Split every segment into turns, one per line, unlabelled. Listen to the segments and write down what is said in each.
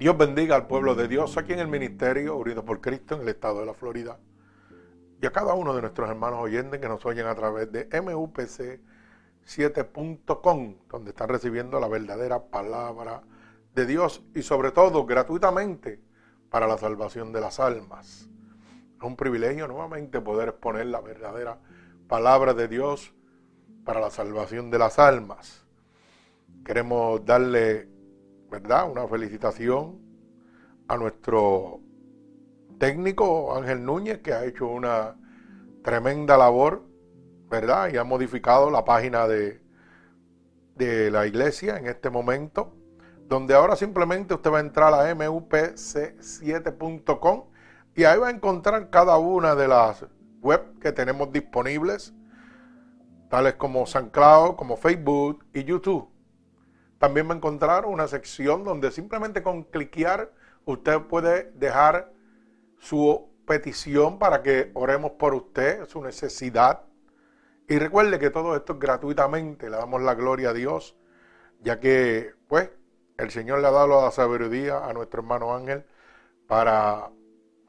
Dios bendiga al pueblo de Dios aquí en el Ministerio Unido por Cristo en el estado de la Florida. Y a cada uno de nuestros hermanos oyentes que nos oyen a través de MUPC7.com, donde están recibiendo la verdadera palabra de Dios y sobre todo gratuitamente para la salvación de las almas. Es un privilegio nuevamente poder exponer la verdadera palabra de Dios para la salvación de las almas. Queremos darle ¿verdad? Una felicitación a nuestro técnico Ángel Núñez, que ha hecho una tremenda labor, ¿verdad? Y ha modificado la página de, de la iglesia en este momento, donde ahora simplemente usted va a entrar a mupc7.com y ahí va a encontrar cada una de las web que tenemos disponibles, tales como SoundCloud, como Facebook y YouTube. También va a encontrar una sección donde simplemente con cliquear usted puede dejar su petición para que oremos por usted, su necesidad. Y recuerde que todo esto es gratuitamente, le damos la gloria a Dios, ya que pues el Señor le ha dado la sabiduría a nuestro hermano Ángel para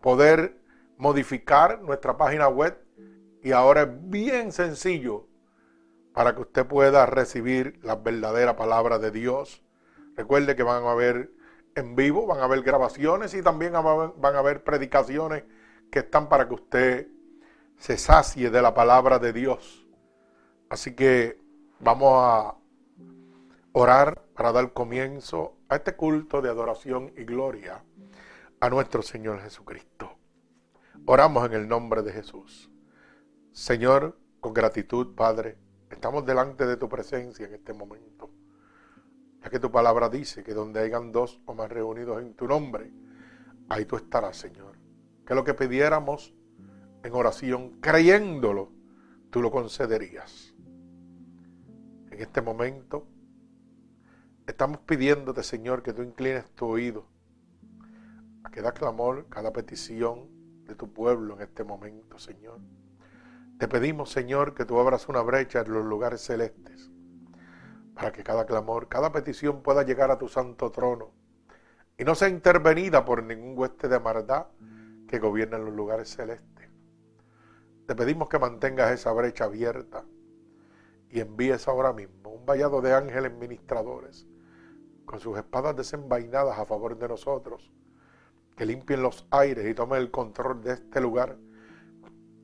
poder modificar nuestra página web y ahora es bien sencillo para que usted pueda recibir la verdadera palabra de Dios. Recuerde que van a haber en vivo, van a haber grabaciones y también van a haber predicaciones que están para que usted se sacie de la palabra de Dios. Así que vamos a orar para dar comienzo a este culto de adoración y gloria a nuestro Señor Jesucristo. Oramos en el nombre de Jesús. Señor, con gratitud, Padre, Estamos delante de tu presencia en este momento. Ya que tu palabra dice que donde hayan dos o más reunidos en tu nombre, ahí tú estarás, Señor. Que lo que pidiéramos en oración, creyéndolo, tú lo concederías. En este momento, estamos pidiéndote, Señor, que tú inclines tu oído a cada clamor, cada petición de tu pueblo en este momento, Señor. Te pedimos, Señor, que tú abras una brecha en los lugares celestes, para que cada clamor, cada petición pueda llegar a tu santo trono y no sea intervenida por ningún hueste de maldad que gobierna en los lugares celestes. Te pedimos que mantengas esa brecha abierta y envíes ahora mismo un vallado de ángeles ministradores con sus espadas desenvainadas a favor de nosotros, que limpien los aires y tomen el control de este lugar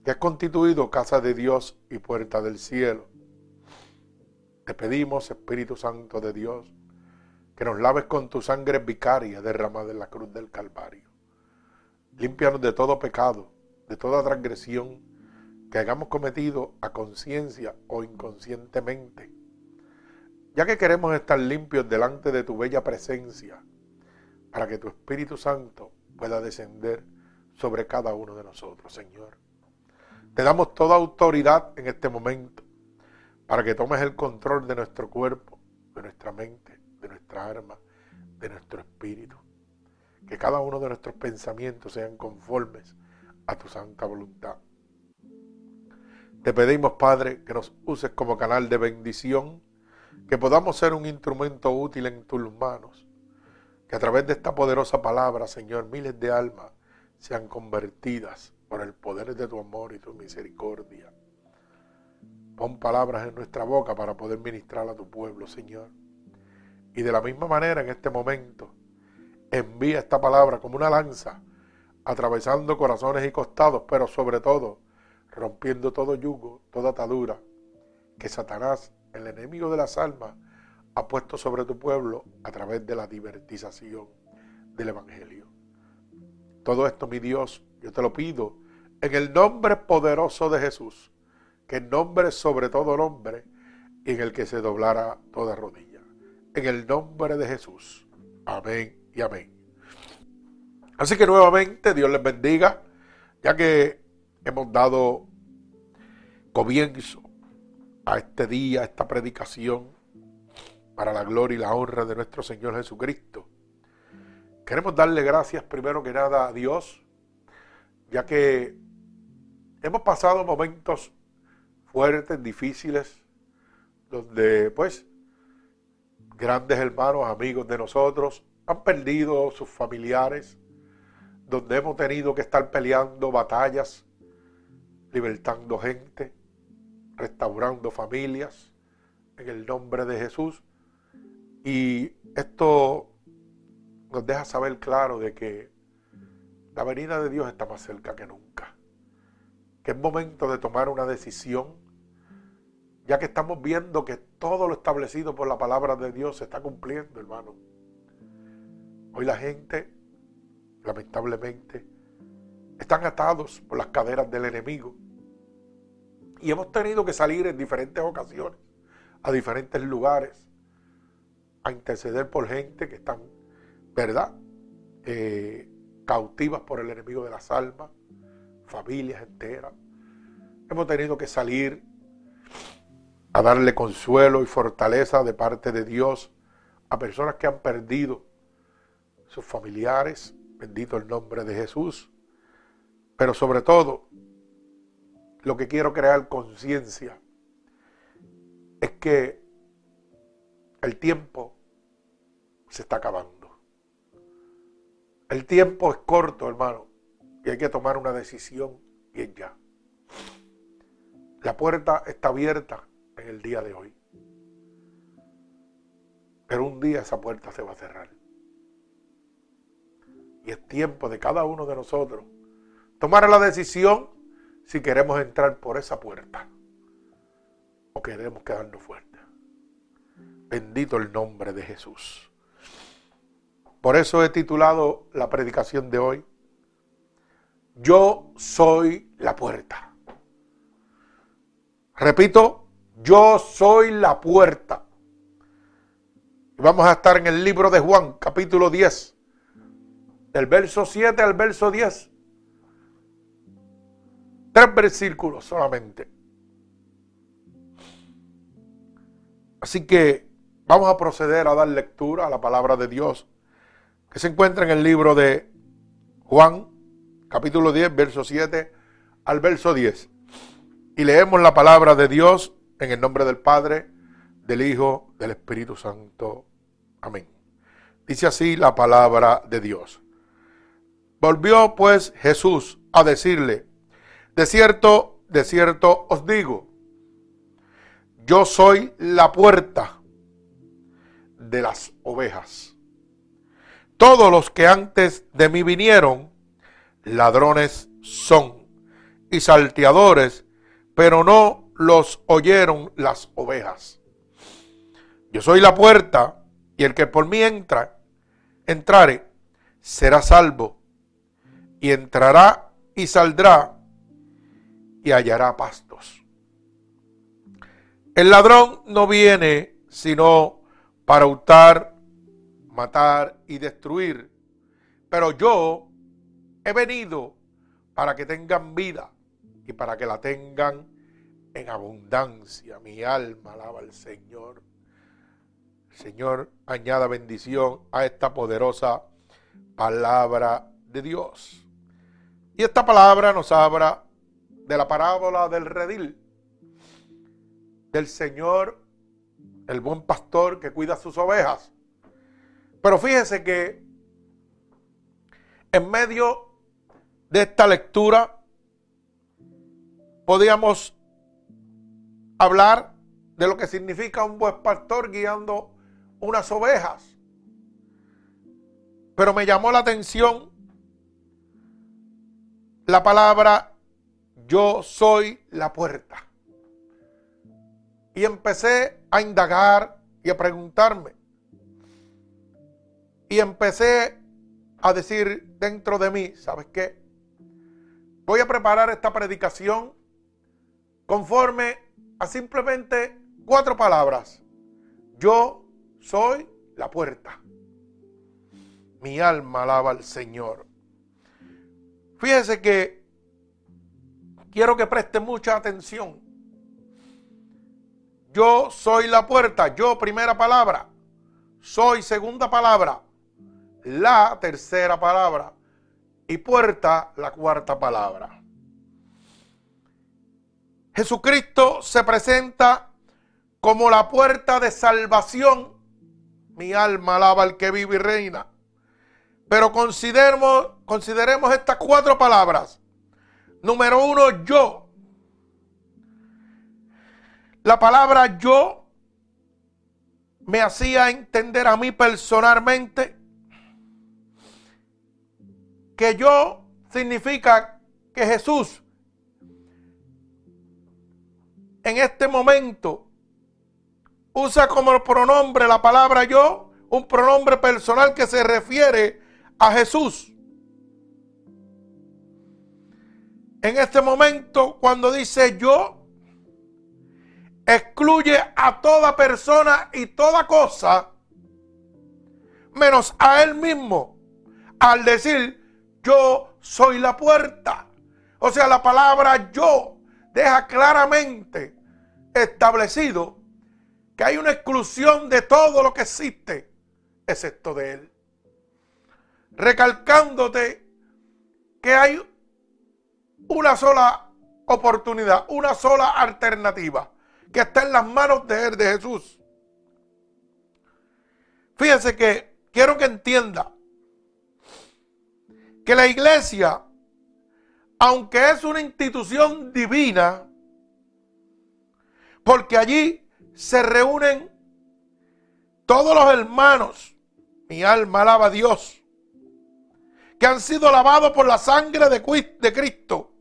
que has constituido casa de Dios y puerta del cielo. Te pedimos, Espíritu Santo de Dios, que nos laves con tu sangre vicaria derramada en la cruz del Calvario. Límpianos de todo pecado, de toda transgresión que hayamos cometido a conciencia o inconscientemente, ya que queremos estar limpios delante de tu bella presencia, para que tu Espíritu Santo pueda descender sobre cada uno de nosotros, Señor. Te damos toda autoridad en este momento para que tomes el control de nuestro cuerpo, de nuestra mente, de nuestra alma, de nuestro espíritu. Que cada uno de nuestros pensamientos sean conformes a tu santa voluntad. Te pedimos, Padre, que nos uses como canal de bendición, que podamos ser un instrumento útil en tus manos, que a través de esta poderosa palabra, Señor, miles de almas sean convertidas por el poder de tu amor y tu misericordia. Pon palabras en nuestra boca para poder ministrar a tu pueblo, Señor. Y de la misma manera en este momento, envía esta palabra como una lanza, atravesando corazones y costados, pero sobre todo rompiendo todo yugo, toda atadura que Satanás, el enemigo de las almas, ha puesto sobre tu pueblo a través de la divertización del Evangelio. Todo esto, mi Dios, yo te lo pido en el nombre poderoso de Jesús, que nombre sobre todo nombre y en el que se doblara toda rodilla. En el nombre de Jesús. Amén y amén. Así que nuevamente Dios les bendiga, ya que hemos dado comienzo a este día, a esta predicación, para la gloria y la honra de nuestro Señor Jesucristo. Queremos darle gracias primero que nada a Dios, ya que hemos pasado momentos fuertes, difíciles, donde pues grandes hermanos, amigos de nosotros, han perdido sus familiares, donde hemos tenido que estar peleando batallas, libertando gente, restaurando familias en el nombre de Jesús. Y esto nos deja saber claro de que la venida de Dios está más cerca que nunca. Que es momento de tomar una decisión, ya que estamos viendo que todo lo establecido por la palabra de Dios se está cumpliendo, hermano. Hoy la gente, lamentablemente, están atados por las caderas del enemigo. Y hemos tenido que salir en diferentes ocasiones, a diferentes lugares, a interceder por gente que están, ¿verdad? Eh, cautivas por el enemigo de las almas, familias enteras. Hemos tenido que salir a darle consuelo y fortaleza de parte de Dios a personas que han perdido sus familiares, bendito el nombre de Jesús, pero sobre todo, lo que quiero crear conciencia es que el tiempo se está acabando. El tiempo es corto, hermano, y hay que tomar una decisión es ya. La puerta está abierta en el día de hoy. Pero un día esa puerta se va a cerrar. Y es tiempo de cada uno de nosotros tomar la decisión si queremos entrar por esa puerta o queremos quedarnos fuertes. Bendito el nombre de Jesús. Por eso he titulado la predicación de hoy, Yo soy la puerta. Repito, yo soy la puerta. Vamos a estar en el libro de Juan, capítulo 10, del verso 7 al verso 10. Tres versículos solamente. Así que vamos a proceder a dar lectura a la palabra de Dios se encuentra en el libro de Juan, capítulo 10, verso 7 al verso 10. Y leemos la palabra de Dios en el nombre del Padre, del Hijo, del Espíritu Santo. Amén. Dice así la palabra de Dios. Volvió pues Jesús a decirle, de cierto, de cierto os digo, yo soy la puerta de las ovejas. Todos los que antes de mí vinieron, ladrones son y salteadores, pero no los oyeron las ovejas. Yo soy la puerta, y el que por mí entra, entrare, será salvo, y entrará y saldrá, y hallará pastos. El ladrón no viene sino para hurtar, matar y destruir. Pero yo he venido para que tengan vida y para que la tengan en abundancia. Mi alma alaba al Señor. Señor, añada bendición a esta poderosa palabra de Dios. Y esta palabra nos habla de la parábola del redil del Señor, el buen pastor que cuida sus ovejas. Pero fíjese que en medio de esta lectura podíamos hablar de lo que significa un buen pastor guiando unas ovejas. Pero me llamó la atención la palabra yo soy la puerta. Y empecé a indagar y a preguntarme. Y empecé a decir dentro de mí, ¿sabes qué? Voy a preparar esta predicación conforme a simplemente cuatro palabras. Yo soy la puerta. Mi alma alaba al Señor. Fíjese que quiero que preste mucha atención yo soy la puerta, yo primera palabra, soy segunda palabra, la tercera palabra y puerta la cuarta palabra. Jesucristo se presenta como la puerta de salvación. Mi alma alaba al que vive y reina. Pero consideremos, consideremos estas cuatro palabras. Número uno, yo. La palabra yo me hacía entender a mí personalmente que yo significa que Jesús en este momento usa como pronombre la palabra yo, un pronombre personal que se refiere a Jesús. En este momento, cuando dice yo, excluye a toda persona y toda cosa, menos a él mismo, al decir yo soy la puerta. O sea, la palabra yo deja claramente establecido que hay una exclusión de todo lo que existe, excepto de Él. Recalcándote que hay una sola oportunidad, una sola alternativa, que está en las manos de Él, de Jesús. Fíjense que quiero que entienda que la iglesia, aunque es una institución divina, porque allí se reúnen todos los hermanos. Mi alma alaba a Dios. Que han sido lavados por la sangre de Cristo.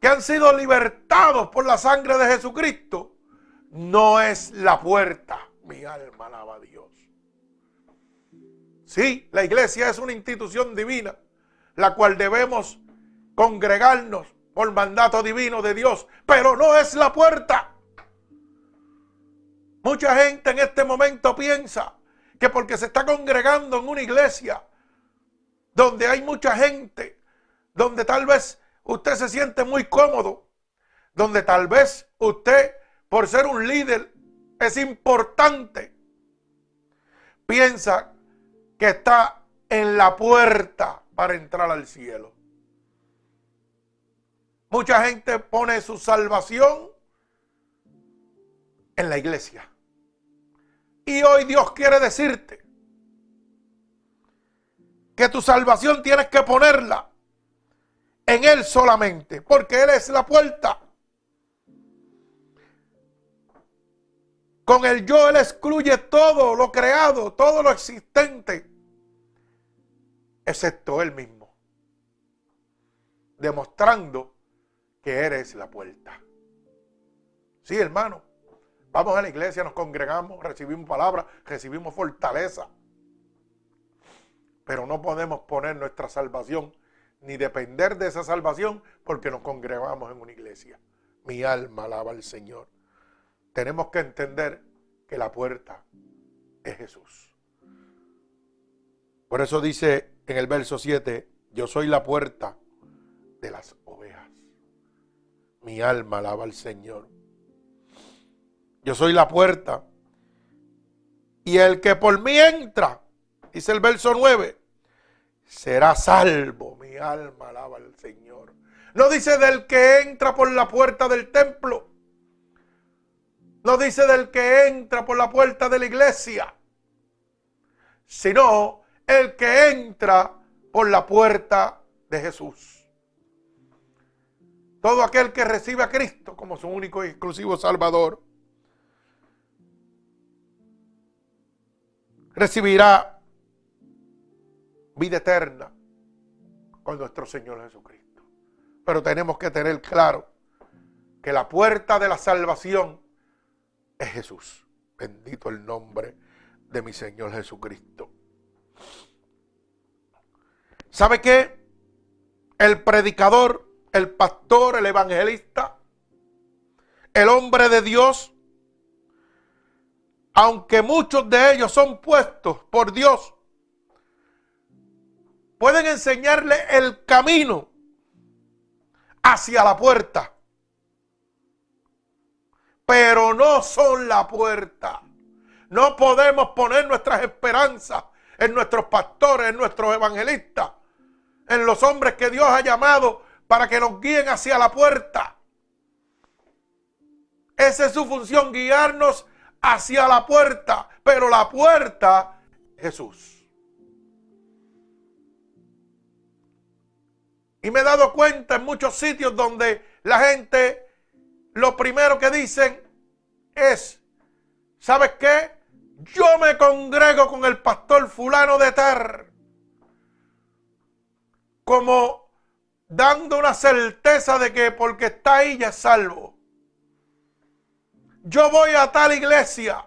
Que han sido libertados por la sangre de Jesucristo. No es la puerta. Mi alma alaba a Dios. Sí, la iglesia es una institución divina, la cual debemos congregarnos por mandato divino de Dios, pero no es la puerta. Mucha gente en este momento piensa que porque se está congregando en una iglesia donde hay mucha gente, donde tal vez usted se siente muy cómodo, donde tal vez usted, por ser un líder, es importante, piensa que está en la puerta para entrar al cielo. Mucha gente pone su salvación en la iglesia. Y hoy Dios quiere decirte que tu salvación tienes que ponerla en Él solamente, porque Él es la puerta. Con el yo Él excluye todo lo creado, todo lo existente, excepto Él mismo, demostrando que eres la puerta. Sí, hermano. Vamos a la iglesia, nos congregamos, recibimos palabra, recibimos fortaleza. Pero no podemos poner nuestra salvación ni depender de esa salvación porque nos congregamos en una iglesia. Mi alma alaba al Señor. Tenemos que entender que la puerta es Jesús. Por eso dice en el verso 7, yo soy la puerta de las mi alma alaba al Señor. Yo soy la puerta. Y el que por mí entra, dice el verso 9, será salvo. Mi alma alaba al Señor. No dice del que entra por la puerta del templo. No dice del que entra por la puerta de la iglesia. Sino el que entra por la puerta de Jesús. Todo aquel que recibe a Cristo como su único y exclusivo Salvador recibirá vida eterna con nuestro Señor Jesucristo. Pero tenemos que tener claro que la puerta de la salvación es Jesús. Bendito el nombre de mi Señor Jesucristo. ¿Sabe qué? El predicador el pastor, el evangelista, el hombre de Dios, aunque muchos de ellos son puestos por Dios, pueden enseñarle el camino hacia la puerta. pero no son la puerta. No podemos poner nuestras esperanzas en nuestros pastores, en nuestros evangelistas, en los hombres que Dios ha llamado para que nos guíen hacia la puerta. Esa es su función, guiarnos hacia la puerta. Pero la puerta, Jesús. Y me he dado cuenta en muchos sitios donde la gente lo primero que dicen es, ¿sabes qué? Yo me congrego con el pastor fulano de Tar. Como dando una certeza de que porque está ahí ya es salvo. Yo voy a tal iglesia.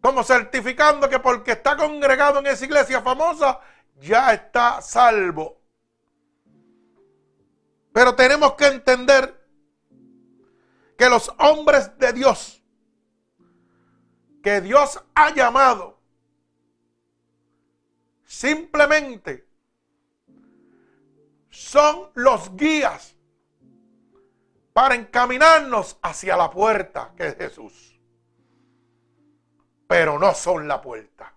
Como certificando que porque está congregado en esa iglesia famosa, ya está salvo. Pero tenemos que entender que los hombres de Dios, que Dios ha llamado, simplemente son los guías para encaminarnos hacia la puerta que es Jesús. Pero no son la puerta.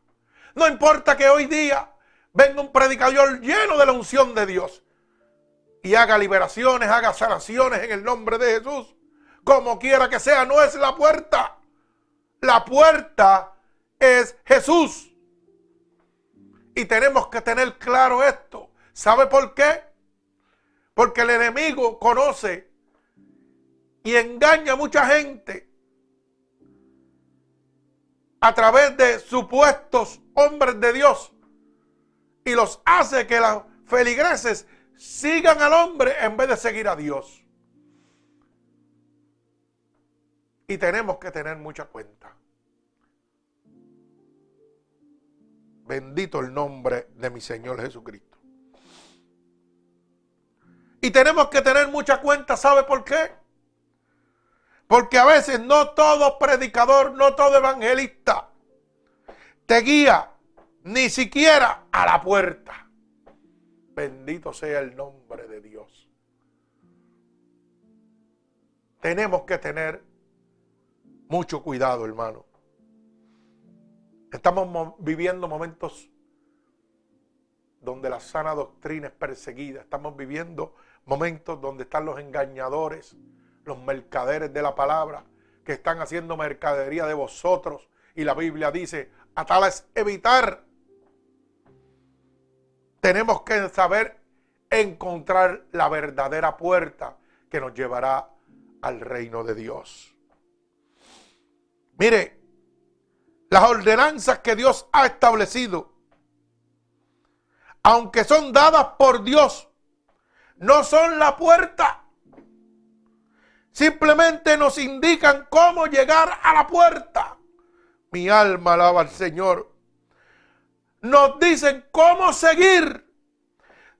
No importa que hoy día venga un predicador lleno de la unción de Dios y haga liberaciones, haga sanaciones en el nombre de Jesús. Como quiera que sea, no es la puerta. La puerta es Jesús. Y tenemos que tener claro esto. ¿Sabe por qué? Porque el enemigo conoce y engaña a mucha gente a través de supuestos hombres de Dios y los hace que las feligreses sigan al hombre en vez de seguir a Dios. Y tenemos que tener mucha cuenta. Bendito el nombre de mi Señor Jesucristo. Y tenemos que tener mucha cuenta, ¿sabe por qué? Porque a veces no todo predicador, no todo evangelista te guía ni siquiera a la puerta. Bendito sea el nombre de Dios. Tenemos que tener mucho cuidado, hermano. Estamos viviendo momentos donde la sana doctrina es perseguida. Estamos viviendo momentos donde están los engañadores, los mercaderes de la palabra, que están haciendo mercadería de vosotros. Y la Biblia dice, a tal es evitar tenemos que saber encontrar la verdadera puerta que nos llevará al reino de Dios. Mire, las ordenanzas que Dios ha establecido, aunque son dadas por Dios, no son la puerta. Simplemente nos indican cómo llegar a la puerta. Mi alma alaba al Señor nos dicen cómo seguir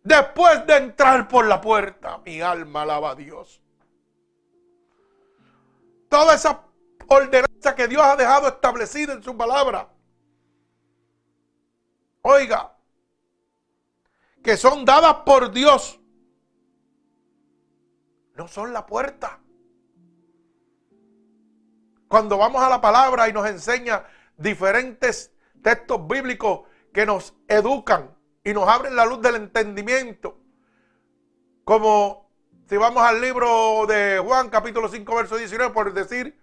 después de entrar por la puerta. Mi alma alaba a Dios. Toda esa ordenanza que Dios ha dejado establecida en su palabra. Oiga, que son dadas por Dios, no son la puerta. Cuando vamos a la palabra y nos enseña diferentes textos bíblicos que nos educan y nos abren la luz del entendimiento. Como si vamos al libro de Juan, capítulo 5, verso 19, por decir,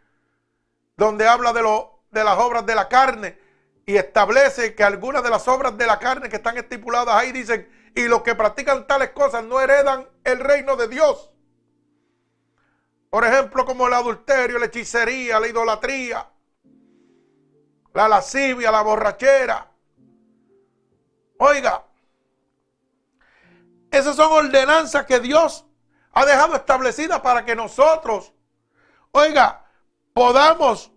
donde habla de, lo, de las obras de la carne y establece que algunas de las obras de la carne que están estipuladas ahí dicen, y los que practican tales cosas no heredan el reino de Dios. Por ejemplo, como el adulterio, la hechicería, la idolatría, la lascivia, la borrachera, Oiga, esas son ordenanzas que Dios ha dejado establecidas para que nosotros, oiga, podamos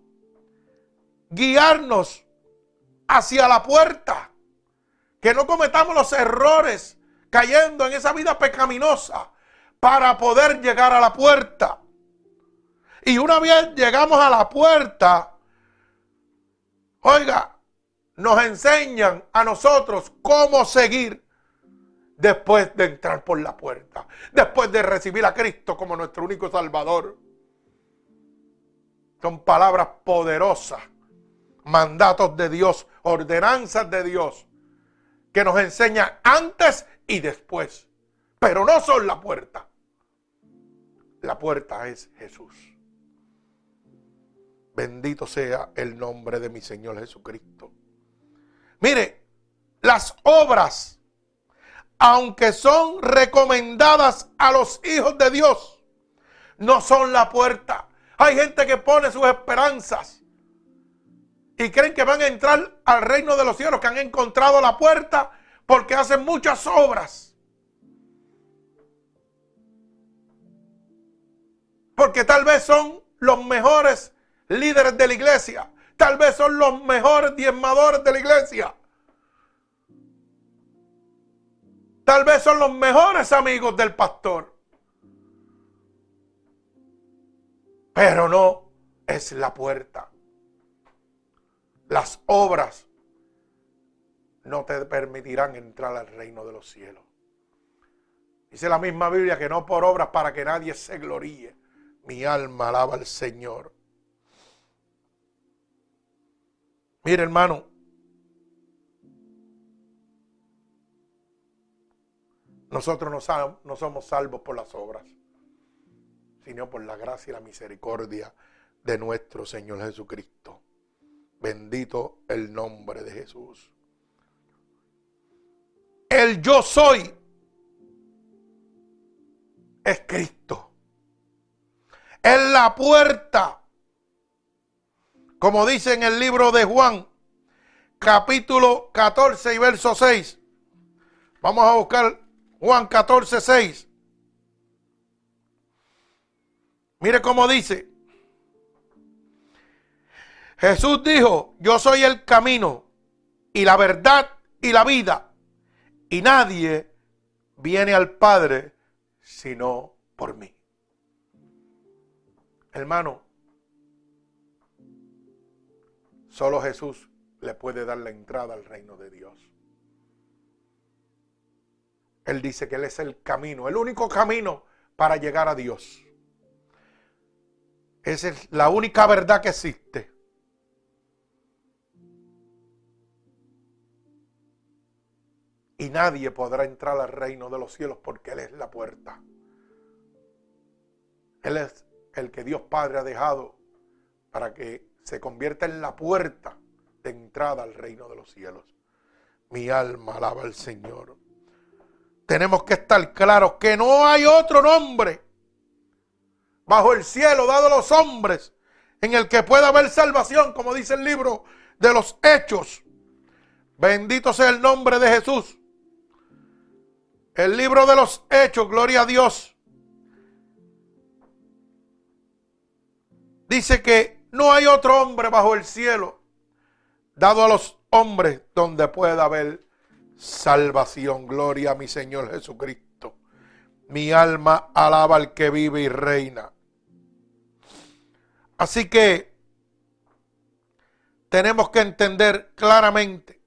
guiarnos hacia la puerta. Que no cometamos los errores cayendo en esa vida pecaminosa para poder llegar a la puerta. Y una vez llegamos a la puerta, oiga, nos enseñan a nosotros cómo seguir después de entrar por la puerta, después de recibir a Cristo como nuestro único Salvador. Son palabras poderosas, mandatos de Dios, ordenanzas de Dios, que nos enseñan antes y después. Pero no son la puerta. La puerta es Jesús. Bendito sea el nombre de mi Señor Jesucristo. Mire, las obras, aunque son recomendadas a los hijos de Dios, no son la puerta. Hay gente que pone sus esperanzas y creen que van a entrar al reino de los cielos, que han encontrado la puerta porque hacen muchas obras. Porque tal vez son los mejores líderes de la iglesia. Tal vez son los mejores diezmadores de la iglesia. Tal vez son los mejores amigos del pastor. Pero no es la puerta. Las obras no te permitirán entrar al reino de los cielos. Dice la misma Biblia que no por obras para que nadie se gloríe. Mi alma alaba al Señor. Mire, hermano. Nosotros no, no somos salvos por las obras sino por la gracia y la misericordia de nuestro Señor Jesucristo. Bendito el nombre de Jesús. El yo soy es Cristo. Es la puerta. Como dice en el libro de Juan, capítulo 14 y verso 6. Vamos a buscar Juan 14, 6. Mire cómo dice. Jesús dijo, yo soy el camino y la verdad y la vida. Y nadie viene al Padre sino por mí. Hermano, solo Jesús le puede dar la entrada al reino de Dios. Él dice que Él es el camino, el único camino para llegar a Dios. Esa es la única verdad que existe. Y nadie podrá entrar al reino de los cielos porque Él es la puerta. Él es el que Dios Padre ha dejado para que se convierta en la puerta de entrada al reino de los cielos. Mi alma alaba al Señor. Tenemos que estar claros que no hay otro nombre bajo el cielo dado a los hombres, en el que pueda haber salvación, como dice el libro de los Hechos. Bendito sea el nombre de Jesús. El libro de los Hechos, gloria a Dios. Dice que no hay otro hombre bajo el cielo dado a los hombres donde pueda haber salvación. Gloria a mi Señor Jesucristo. Mi alma alaba al que vive y reina. Así que tenemos que entender claramente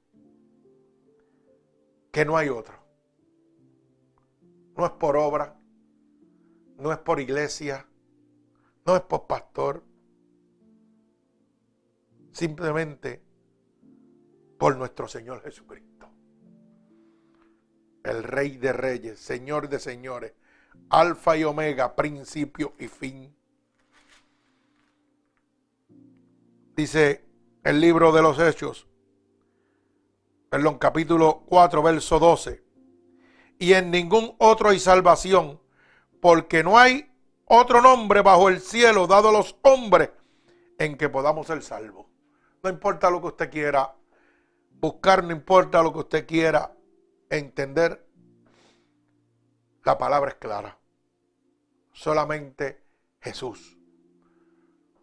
que no hay otro. No es por obra, no es por iglesia, no es por pastor. Simplemente por nuestro Señor Jesucristo el Rey de Reyes, Señor de Señores, Alfa y Omega, principio y fin. Dice el libro de los Hechos, perdón, capítulo 4, verso 12. Y en ningún otro hay salvación, porque no hay otro nombre bajo el cielo dado a los hombres en que podamos ser salvos. No importa lo que usted quiera buscar, no importa lo que usted quiera entender, la palabra es clara. Solamente Jesús.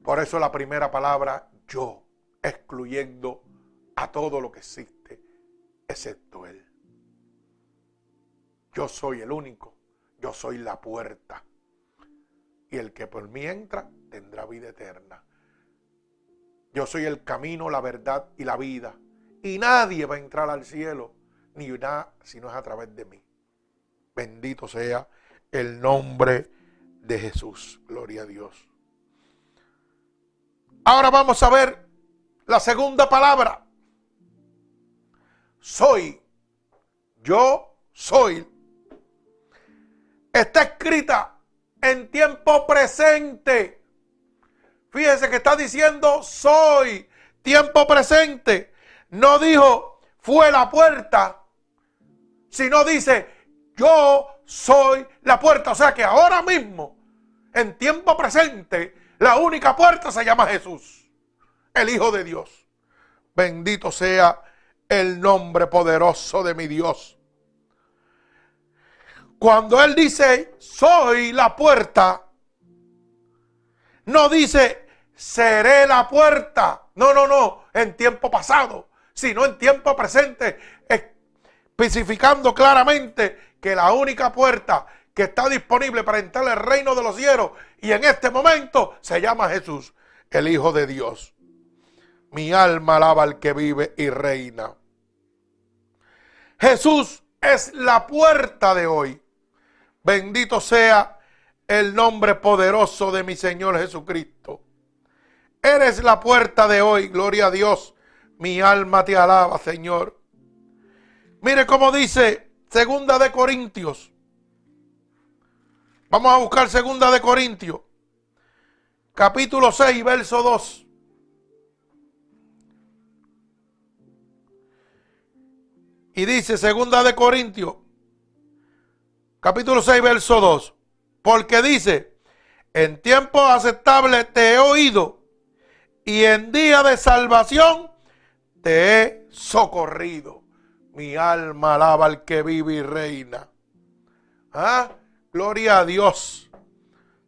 Por eso la primera palabra, yo, excluyendo a todo lo que existe, excepto Él. Yo soy el único, yo soy la puerta. Y el que por mí entra tendrá vida eterna. Yo soy el camino, la verdad y la vida. Y nadie va a entrar al cielo ni nada si no es a través de mí. Bendito sea el nombre de Jesús. Gloria a Dios. Ahora vamos a ver la segunda palabra. Soy. Yo soy. Está escrita en tiempo presente. Fíjese que está diciendo soy. Tiempo presente. No dijo fue la puerta. Sino dice yo soy la puerta. O sea que ahora mismo, en tiempo presente, la única puerta se llama Jesús, el Hijo de Dios. Bendito sea el nombre poderoso de mi Dios. Cuando Él dice, soy la puerta, no dice, seré la puerta. No, no, no, en tiempo pasado, sino en tiempo presente, especificando claramente que la única puerta que está disponible para entrar al reino de los cielos y en este momento se llama Jesús, el Hijo de Dios. Mi alma alaba al que vive y reina. Jesús es la puerta de hoy. Bendito sea el nombre poderoso de mi Señor Jesucristo. Eres la puerta de hoy, gloria a Dios. Mi alma te alaba, Señor. Mire cómo dice Segunda de Corintios. Vamos a buscar Segunda de Corintios. Capítulo 6, verso 2. Y dice Segunda de Corintios, capítulo 6, verso 2. Porque dice, en tiempo aceptable te he oído y en día de salvación te he socorrido. Mi alma alaba al que vive y reina. ¿Ah? Gloria a Dios.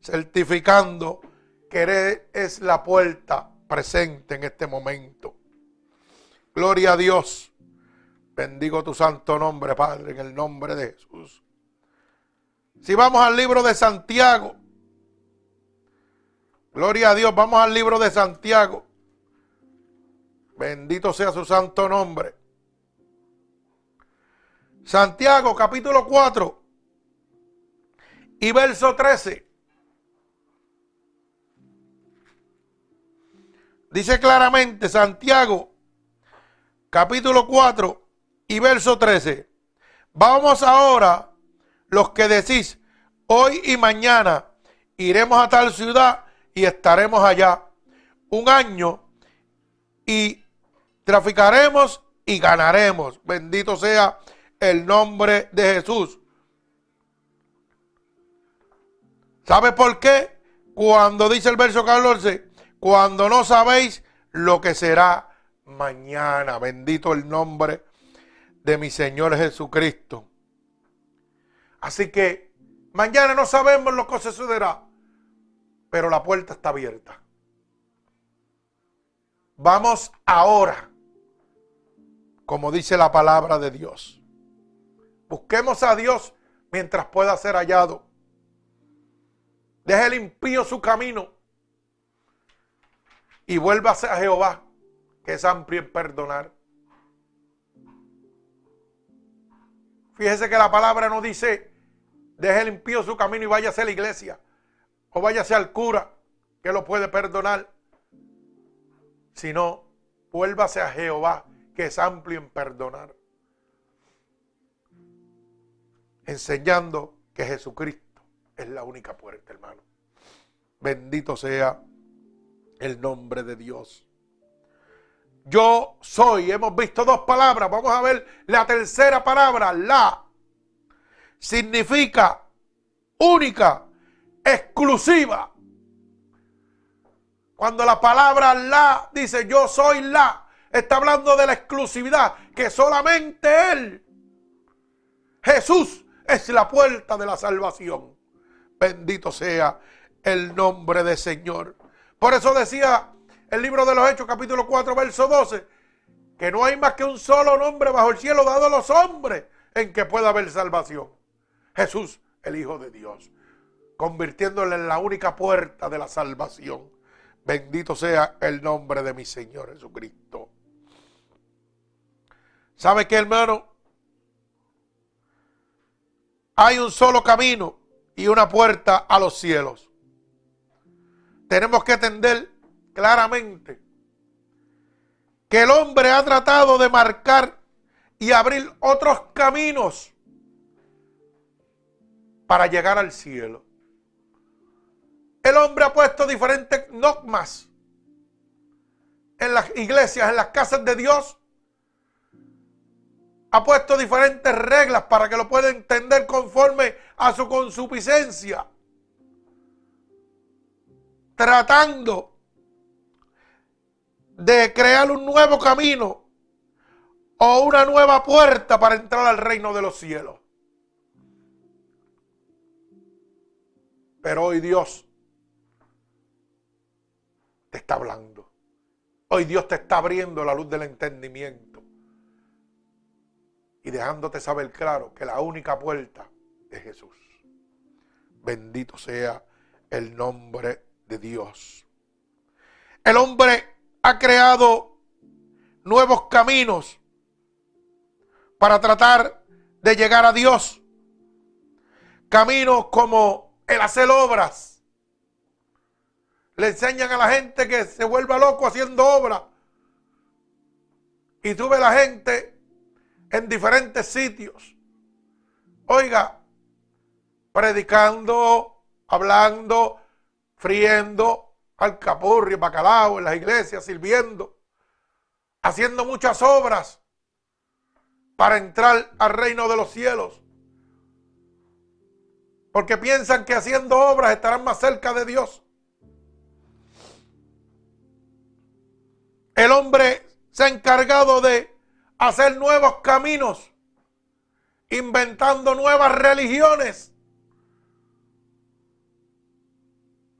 Certificando que es la puerta presente en este momento. Gloria a Dios. Bendigo tu santo nombre, Padre, en el nombre de Jesús. Si vamos al libro de Santiago. Gloria a Dios, vamos al libro de Santiago. Bendito sea su santo nombre. Santiago capítulo 4 y verso 13. Dice claramente Santiago capítulo 4 y verso 13. Vamos ahora los que decís, hoy y mañana iremos a tal ciudad y estaremos allá un año y traficaremos y ganaremos. Bendito sea el nombre de Jesús. ¿Sabe por qué? Cuando dice el verso 14, cuando no sabéis lo que será mañana. Bendito el nombre de mi Señor Jesucristo. Así que mañana no sabemos lo que sucederá, pero la puerta está abierta. Vamos ahora, como dice la palabra de Dios. Busquemos a Dios mientras pueda ser hallado. Deje el impío su camino y vuélvase a Jehová, que es amplio en perdonar. Fíjese que la palabra no dice, deje el impío su camino y váyase a la iglesia, o váyase al cura, que lo puede perdonar, sino vuélvase a Jehová, que es amplio en perdonar enseñando que Jesucristo es la única puerta, hermano. Bendito sea el nombre de Dios. Yo soy, hemos visto dos palabras, vamos a ver la tercera palabra, la. Significa única, exclusiva. Cuando la palabra la dice yo soy la, está hablando de la exclusividad, que solamente Él, Jesús, es la puerta de la salvación. Bendito sea el nombre del Señor. Por eso decía el libro de los Hechos, capítulo 4, verso 12, que no hay más que un solo nombre bajo el cielo dado a los hombres en que pueda haber salvación. Jesús, el Hijo de Dios, convirtiéndole en la única puerta de la salvación. Bendito sea el nombre de mi Señor Jesucristo. ¿Sabe qué, hermano? hay un solo camino y una puerta a los cielos. Tenemos que entender claramente que el hombre ha tratado de marcar y abrir otros caminos para llegar al cielo. El hombre ha puesto diferentes dogmas en las iglesias, en las casas de Dios. Ha puesto diferentes reglas para que lo pueda entender conforme a su consuficiencia. Tratando de crear un nuevo camino o una nueva puerta para entrar al reino de los cielos. Pero hoy Dios te está hablando. Hoy Dios te está abriendo la luz del entendimiento y dejándote saber claro que la única puerta es Jesús. Bendito sea el nombre de Dios. El hombre ha creado nuevos caminos para tratar de llegar a Dios. Caminos como el hacer obras. Le enseñan a la gente que se vuelva loco haciendo obras. Y tú ves la gente en diferentes sitios. Oiga, predicando, hablando, friendo, alcapurri, bacalao en las iglesias, sirviendo, haciendo muchas obras para entrar al reino de los cielos. Porque piensan que haciendo obras estarán más cerca de Dios. El hombre se ha encargado de hacer nuevos caminos, inventando nuevas religiones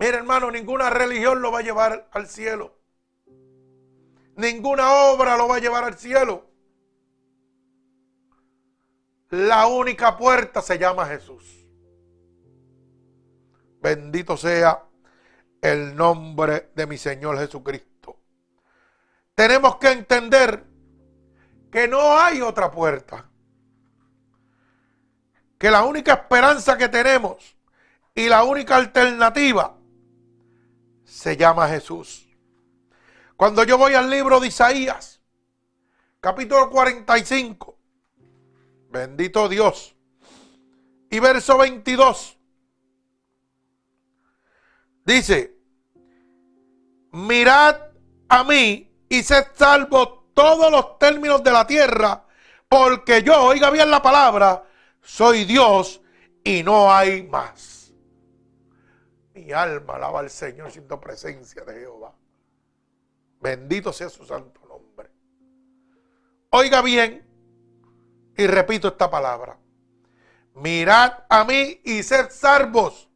Mira, hermano, ninguna religión lo va a llevar al cielo. Ninguna obra lo va a llevar al cielo. La única puerta se llama Jesús. Bendito sea el nombre de mi Señor Jesucristo. Tenemos que entender que no hay otra puerta. Que la única esperanza que tenemos y la única alternativa se llama Jesús. Cuando yo voy al libro de Isaías, capítulo 45, bendito Dios, y verso 22, dice, mirad a mí y sed salvo todos los términos de la tierra, porque yo, oiga bien la palabra, soy Dios y no hay más. Mi alma alaba al Señor siendo presencia de Jehová. Bendito sea su santo nombre. Oiga bien, y repito esta palabra. Mirad a mí y sed salvos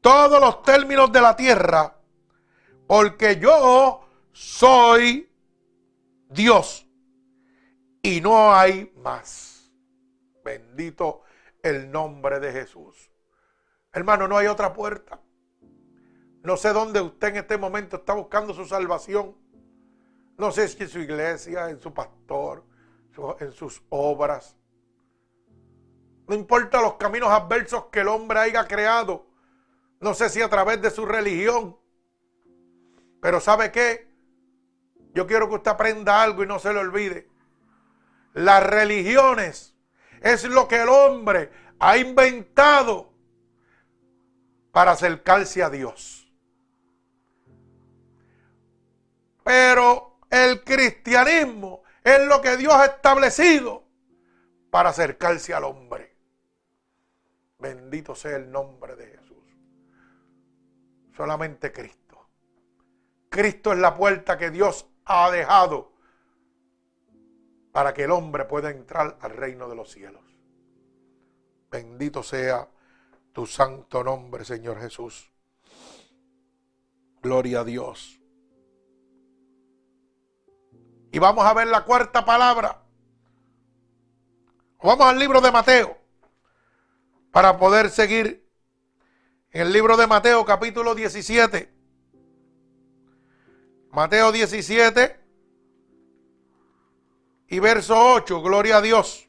todos los términos de la tierra, porque yo soy Dios y no hay más. Bendito el nombre de Jesús. Hermano, no hay otra puerta. No sé dónde usted en este momento está buscando su salvación. No sé si en su iglesia, en su pastor, en sus obras. No importa los caminos adversos que el hombre haya creado. No sé si a través de su religión. Pero ¿sabe qué? Yo quiero que usted aprenda algo y no se lo olvide. Las religiones es lo que el hombre ha inventado para acercarse a Dios. Pero el cristianismo es lo que Dios ha establecido para acercarse al hombre. Bendito sea el nombre de Jesús. Solamente Cristo. Cristo es la puerta que Dios ha dejado para que el hombre pueda entrar al reino de los cielos. Bendito sea tu santo nombre, Señor Jesús. Gloria a Dios. Y vamos a ver la cuarta palabra. Vamos al libro de Mateo para poder seguir en el libro de Mateo capítulo 17. Mateo 17 y verso 8. Gloria a Dios.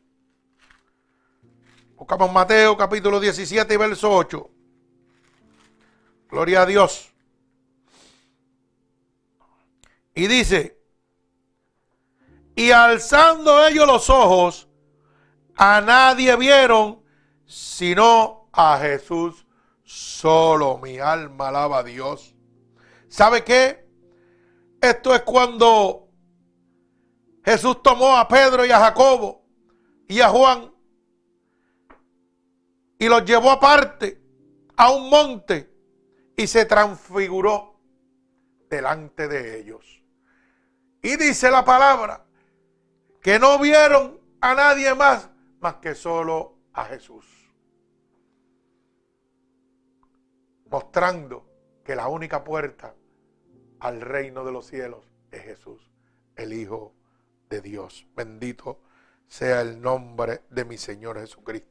Buscamos Mateo capítulo 17 y verso 8. Gloria a Dios. Y dice, y alzando ellos los ojos, a nadie vieron sino a Jesús solo. Mi alma alaba a Dios. ¿Sabe qué? Esto es cuando Jesús tomó a Pedro y a Jacobo y a Juan y los llevó aparte a un monte y se transfiguró delante de ellos. Y dice la palabra que no vieron a nadie más más que solo a Jesús. Mostrando que la única puerta al reino de los cielos es Jesús, el Hijo de Dios. Bendito sea el nombre de mi Señor Jesucristo.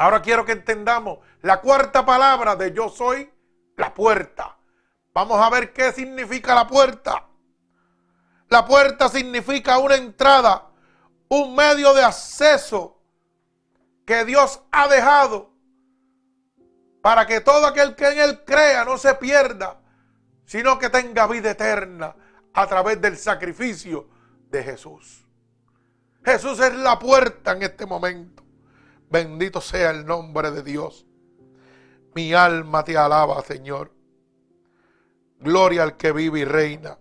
Ahora quiero que entendamos la cuarta palabra de yo soy la puerta. Vamos a ver qué significa la puerta. La puerta significa una entrada, un medio de acceso que Dios ha dejado para que todo aquel que en Él crea no se pierda, sino que tenga vida eterna a través del sacrificio de Jesús. Jesús es la puerta en este momento. Bendito sea el nombre de Dios. Mi alma te alaba, Señor. Gloria al que vive y reina.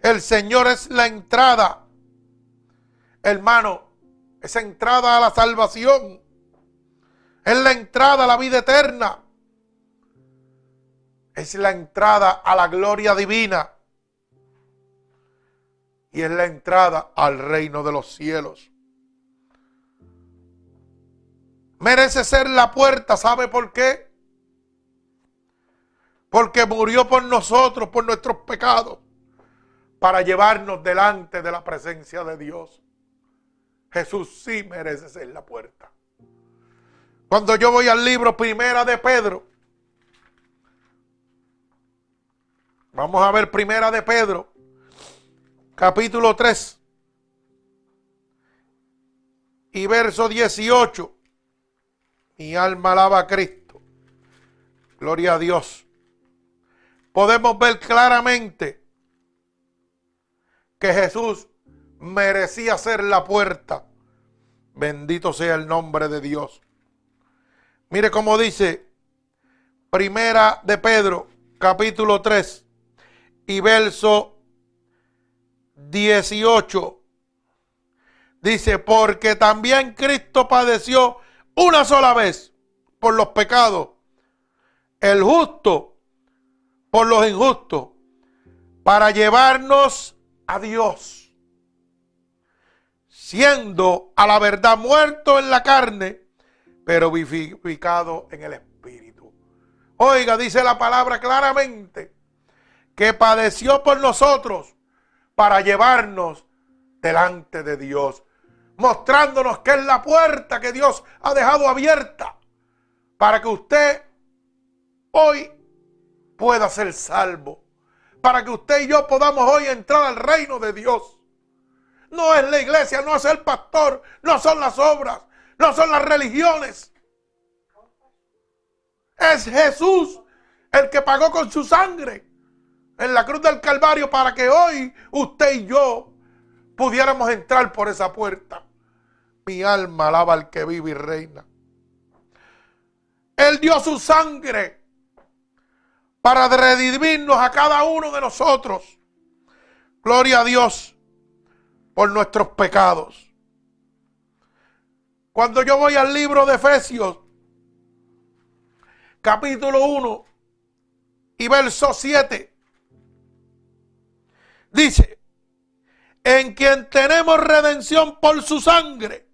El Señor es la entrada. Hermano, esa entrada a la salvación. Es la entrada a la vida eterna. Es la entrada a la gloria divina. Y es la entrada al reino de los cielos. Merece ser la puerta, ¿sabe por qué? Porque murió por nosotros, por nuestros pecados, para llevarnos delante de la presencia de Dios. Jesús sí merece ser la puerta. Cuando yo voy al libro Primera de Pedro, vamos a ver Primera de Pedro, capítulo 3 y verso 18. Mi alma alaba a Cristo. Gloria a Dios. Podemos ver claramente que Jesús merecía ser la puerta. Bendito sea el nombre de Dios. Mire cómo dice Primera de Pedro, capítulo 3 y verso 18. Dice, porque también Cristo padeció una sola vez por los pecados, el justo por los injustos, para llevarnos a Dios, siendo a la verdad muerto en la carne, pero vivificado en el Espíritu. Oiga, dice la palabra claramente, que padeció por nosotros para llevarnos delante de Dios, mostrándonos que es la puerta que Dios ha dejado abierta para que usted hoy pueda ser salvo, para que usted y yo podamos hoy entrar al reino de Dios. No es la iglesia, no es el pastor, no son las obras, no son las religiones. Es Jesús el que pagó con su sangre en la cruz del Calvario para que hoy usted y yo pudiéramos entrar por esa puerta. Mi alma alaba al que vive y reina. Él dio su sangre para redimirnos a cada uno de nosotros. Gloria a Dios por nuestros pecados. Cuando yo voy al libro de Efesios, capítulo 1 y verso 7, dice, en quien tenemos redención por su sangre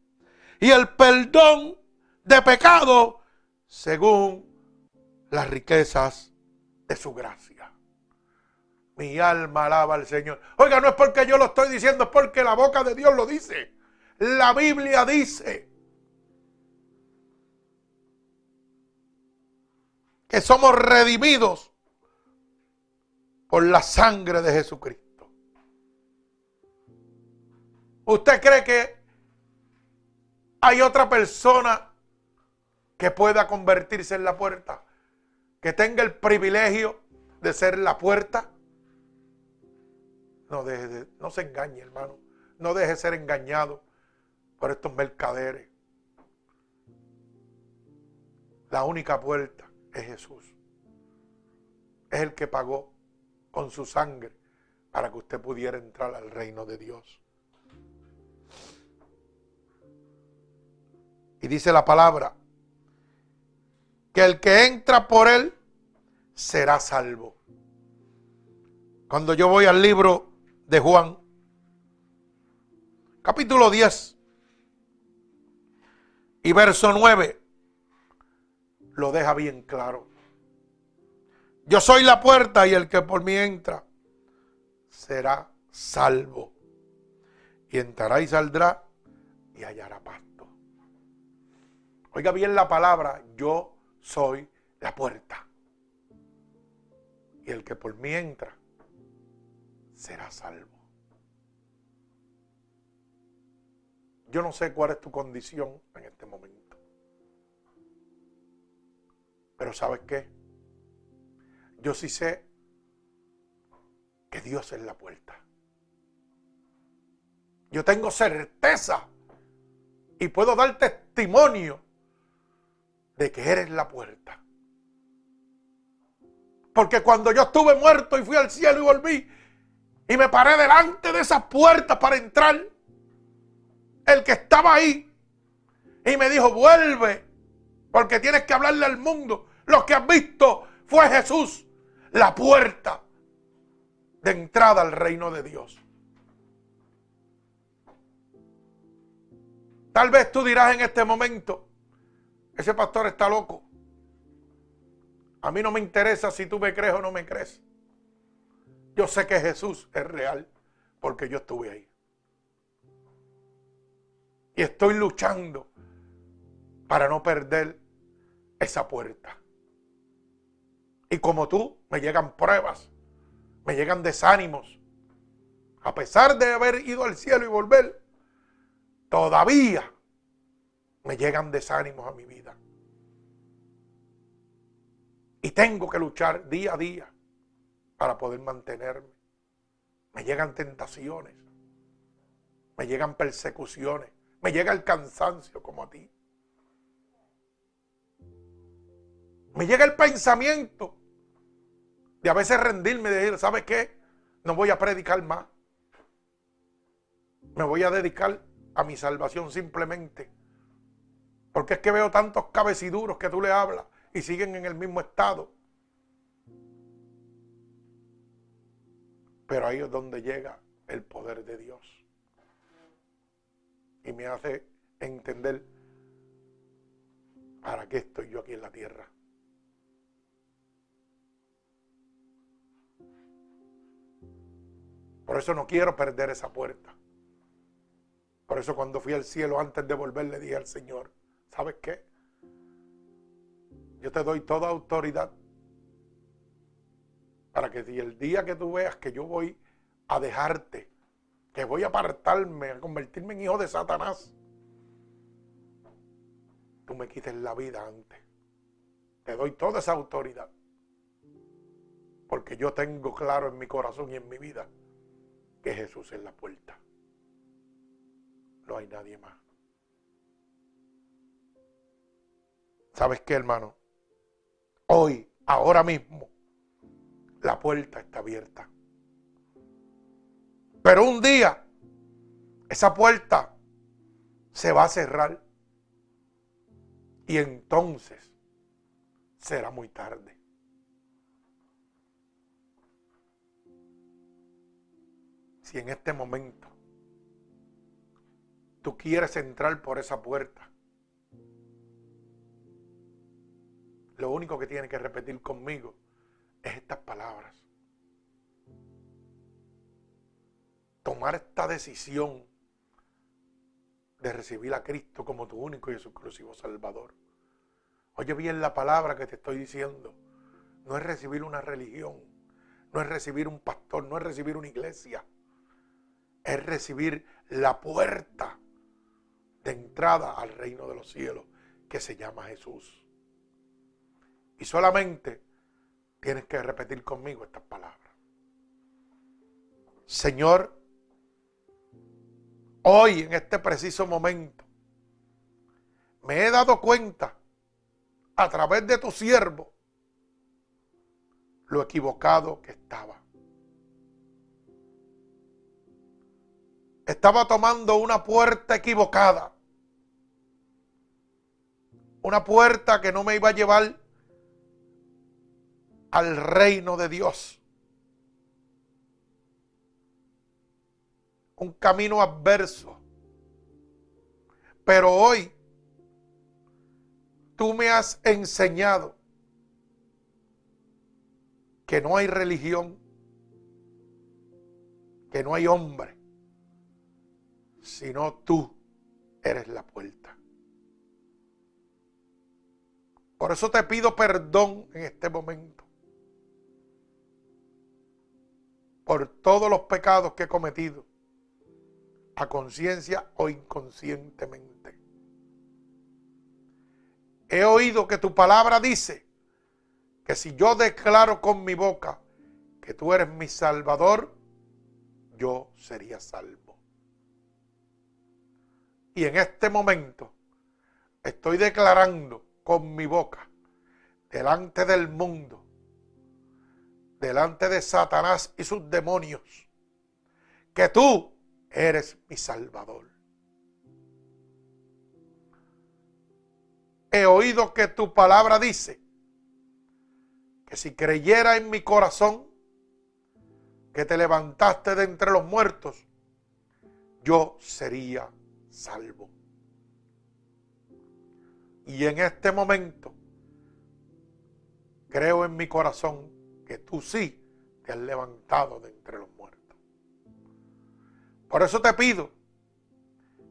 y el perdón de pecado según las riquezas de su gracia. Mi alma alaba al Señor. Oiga, no es porque yo lo estoy diciendo, es porque la boca de Dios lo dice. La Biblia dice que somos redimidos por la sangre de Jesucristo. ¿Usted cree que hay otra persona que pueda convertirse en la puerta? Que tenga el privilegio de ser la puerta? No, deje no se engañe, hermano. No deje de ser engañado por estos mercaderes. La única puerta es Jesús. Es el que pagó con su sangre para que usted pudiera entrar al reino de Dios. Dice la palabra que el que entra por él será salvo. Cuando yo voy al libro de Juan, capítulo 10 y verso 9, lo deja bien claro. Yo soy la puerta y el que por mí entra será salvo. Y entrará y saldrá y hallará pasto. Oiga bien la palabra, yo soy la puerta. Y el que por mí entra será salvo. Yo no sé cuál es tu condición en este momento. Pero ¿sabes qué? Yo sí sé que Dios es la puerta. Yo tengo certeza y puedo dar testimonio de que eres la puerta. Porque cuando yo estuve muerto y fui al cielo y volví y me paré delante de esas puertas para entrar, el que estaba ahí y me dijo, vuelve, porque tienes que hablarle al mundo. Lo que has visto fue Jesús, la puerta de entrada al reino de Dios. Tal vez tú dirás en este momento, ese pastor está loco. A mí no me interesa si tú me crees o no me crees. Yo sé que Jesús es real porque yo estuve ahí. Y estoy luchando para no perder esa puerta. Y como tú, me llegan pruebas, me llegan desánimos. A pesar de haber ido al cielo y volver, todavía me llegan desánimos a mi vida. Y tengo que luchar día a día para poder mantenerme. Me llegan tentaciones, me llegan persecuciones, me llega el cansancio como a ti. Me llega el pensamiento de a veces rendirme, de decir, ¿sabe qué? No voy a predicar más. Me voy a dedicar a mi salvación simplemente porque es que veo tantos cabeciduros que tú le hablas y siguen en el mismo estado. Pero ahí es donde llega el poder de Dios. Y me hace entender para qué estoy yo aquí en la tierra. Por eso no quiero perder esa puerta. Por eso cuando fui al cielo antes de volver le dije al Señor, ¿sabes qué? Yo te doy toda autoridad para que si el día que tú veas que yo voy a dejarte, que voy a apartarme, a convertirme en hijo de Satanás, tú me quites la vida antes. Te doy toda esa autoridad. Porque yo tengo claro en mi corazón y en mi vida que Jesús es la puerta. No hay nadie más. ¿Sabes qué, hermano? Hoy, ahora mismo, la puerta está abierta. Pero un día, esa puerta se va a cerrar. Y entonces será muy tarde. Si en este momento tú quieres entrar por esa puerta, lo único que tiene que repetir conmigo es estas palabras. Tomar esta decisión de recibir a Cristo como tu único y exclusivo Salvador. Oye bien la palabra que te estoy diciendo. No es recibir una religión, no es recibir un pastor, no es recibir una iglesia. Es recibir la puerta de entrada al reino de los cielos que se llama Jesús. Y solamente tienes que repetir conmigo estas palabras. Señor, hoy en este preciso momento, me he dado cuenta a través de tu siervo lo equivocado que estaba. Estaba tomando una puerta equivocada. Una puerta que no me iba a llevar al reino de Dios. Un camino adverso. Pero hoy tú me has enseñado que no hay religión, que no hay hombre, sino tú eres la puerta. Por eso te pido perdón en este momento. Por todos los pecados que he cometido, a conciencia o inconscientemente. He oído que tu palabra dice que si yo declaro con mi boca que tú eres mi salvador, yo sería salvo. Y en este momento estoy declarando con mi boca delante del mundo, delante de Satanás y sus demonios, que tú eres mi salvador. He oído que tu palabra dice que si creyera en mi corazón que te levantaste de entre los muertos, yo sería salvo. Y en este momento creo en mi corazón que tú sí te has levantado de entre los muertos. Por eso te pido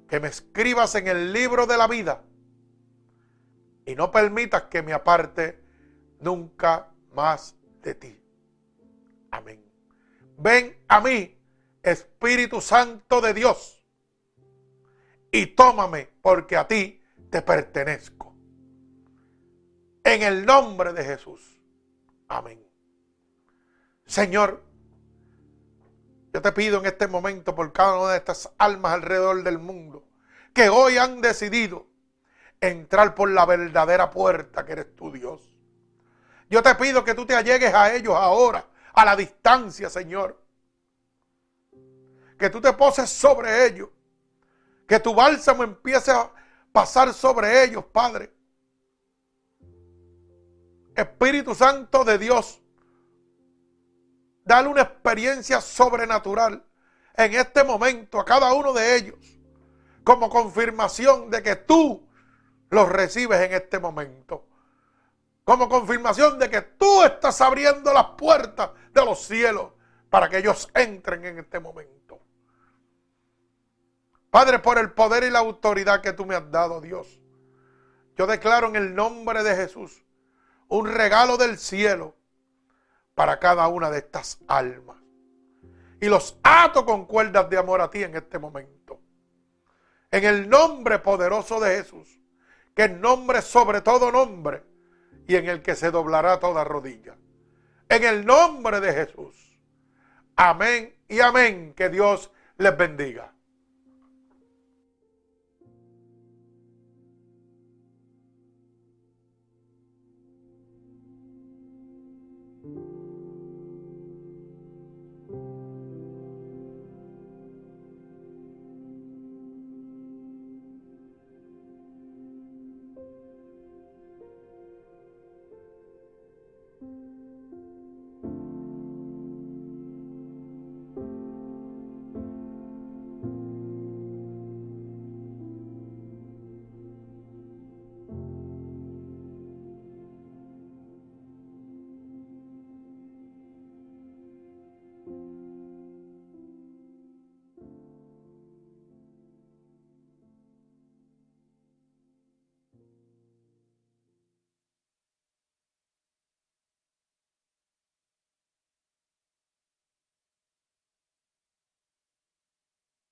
que me escribas en el libro de la vida y no permitas que me aparte nunca más de ti. Amén. Ven a mí, Espíritu Santo de Dios, y tómame porque a ti te pertenezco. En el nombre de Jesús. Amén. Señor, yo te pido en este momento por cada una de estas almas alrededor del mundo que hoy han decidido entrar por la verdadera puerta que eres tu Dios. Yo te pido que tú te allegues a ellos ahora, a la distancia, Señor. Que tú te poses sobre ellos. Que tu bálsamo empiece a pasar sobre ellos, Padre. Espíritu Santo de Dios, dale una experiencia sobrenatural en este momento a cada uno de ellos, como confirmación de que tú los recibes en este momento como confirmación de que tú estás abriendo las puertas de los cielos para que ellos entren en este momento. Padre, por el poder y la autoridad que tú me has dado, Dios, yo declaro en el nombre de Jesús un regalo del cielo para cada una de estas almas. Y los ato con cuerdas de amor a ti en este momento. En el nombre poderoso de Jesús, que el nombre sobre todo nombre y en el que se doblará toda rodilla. En el nombre de Jesús. Amén y amén. Que Dios les bendiga.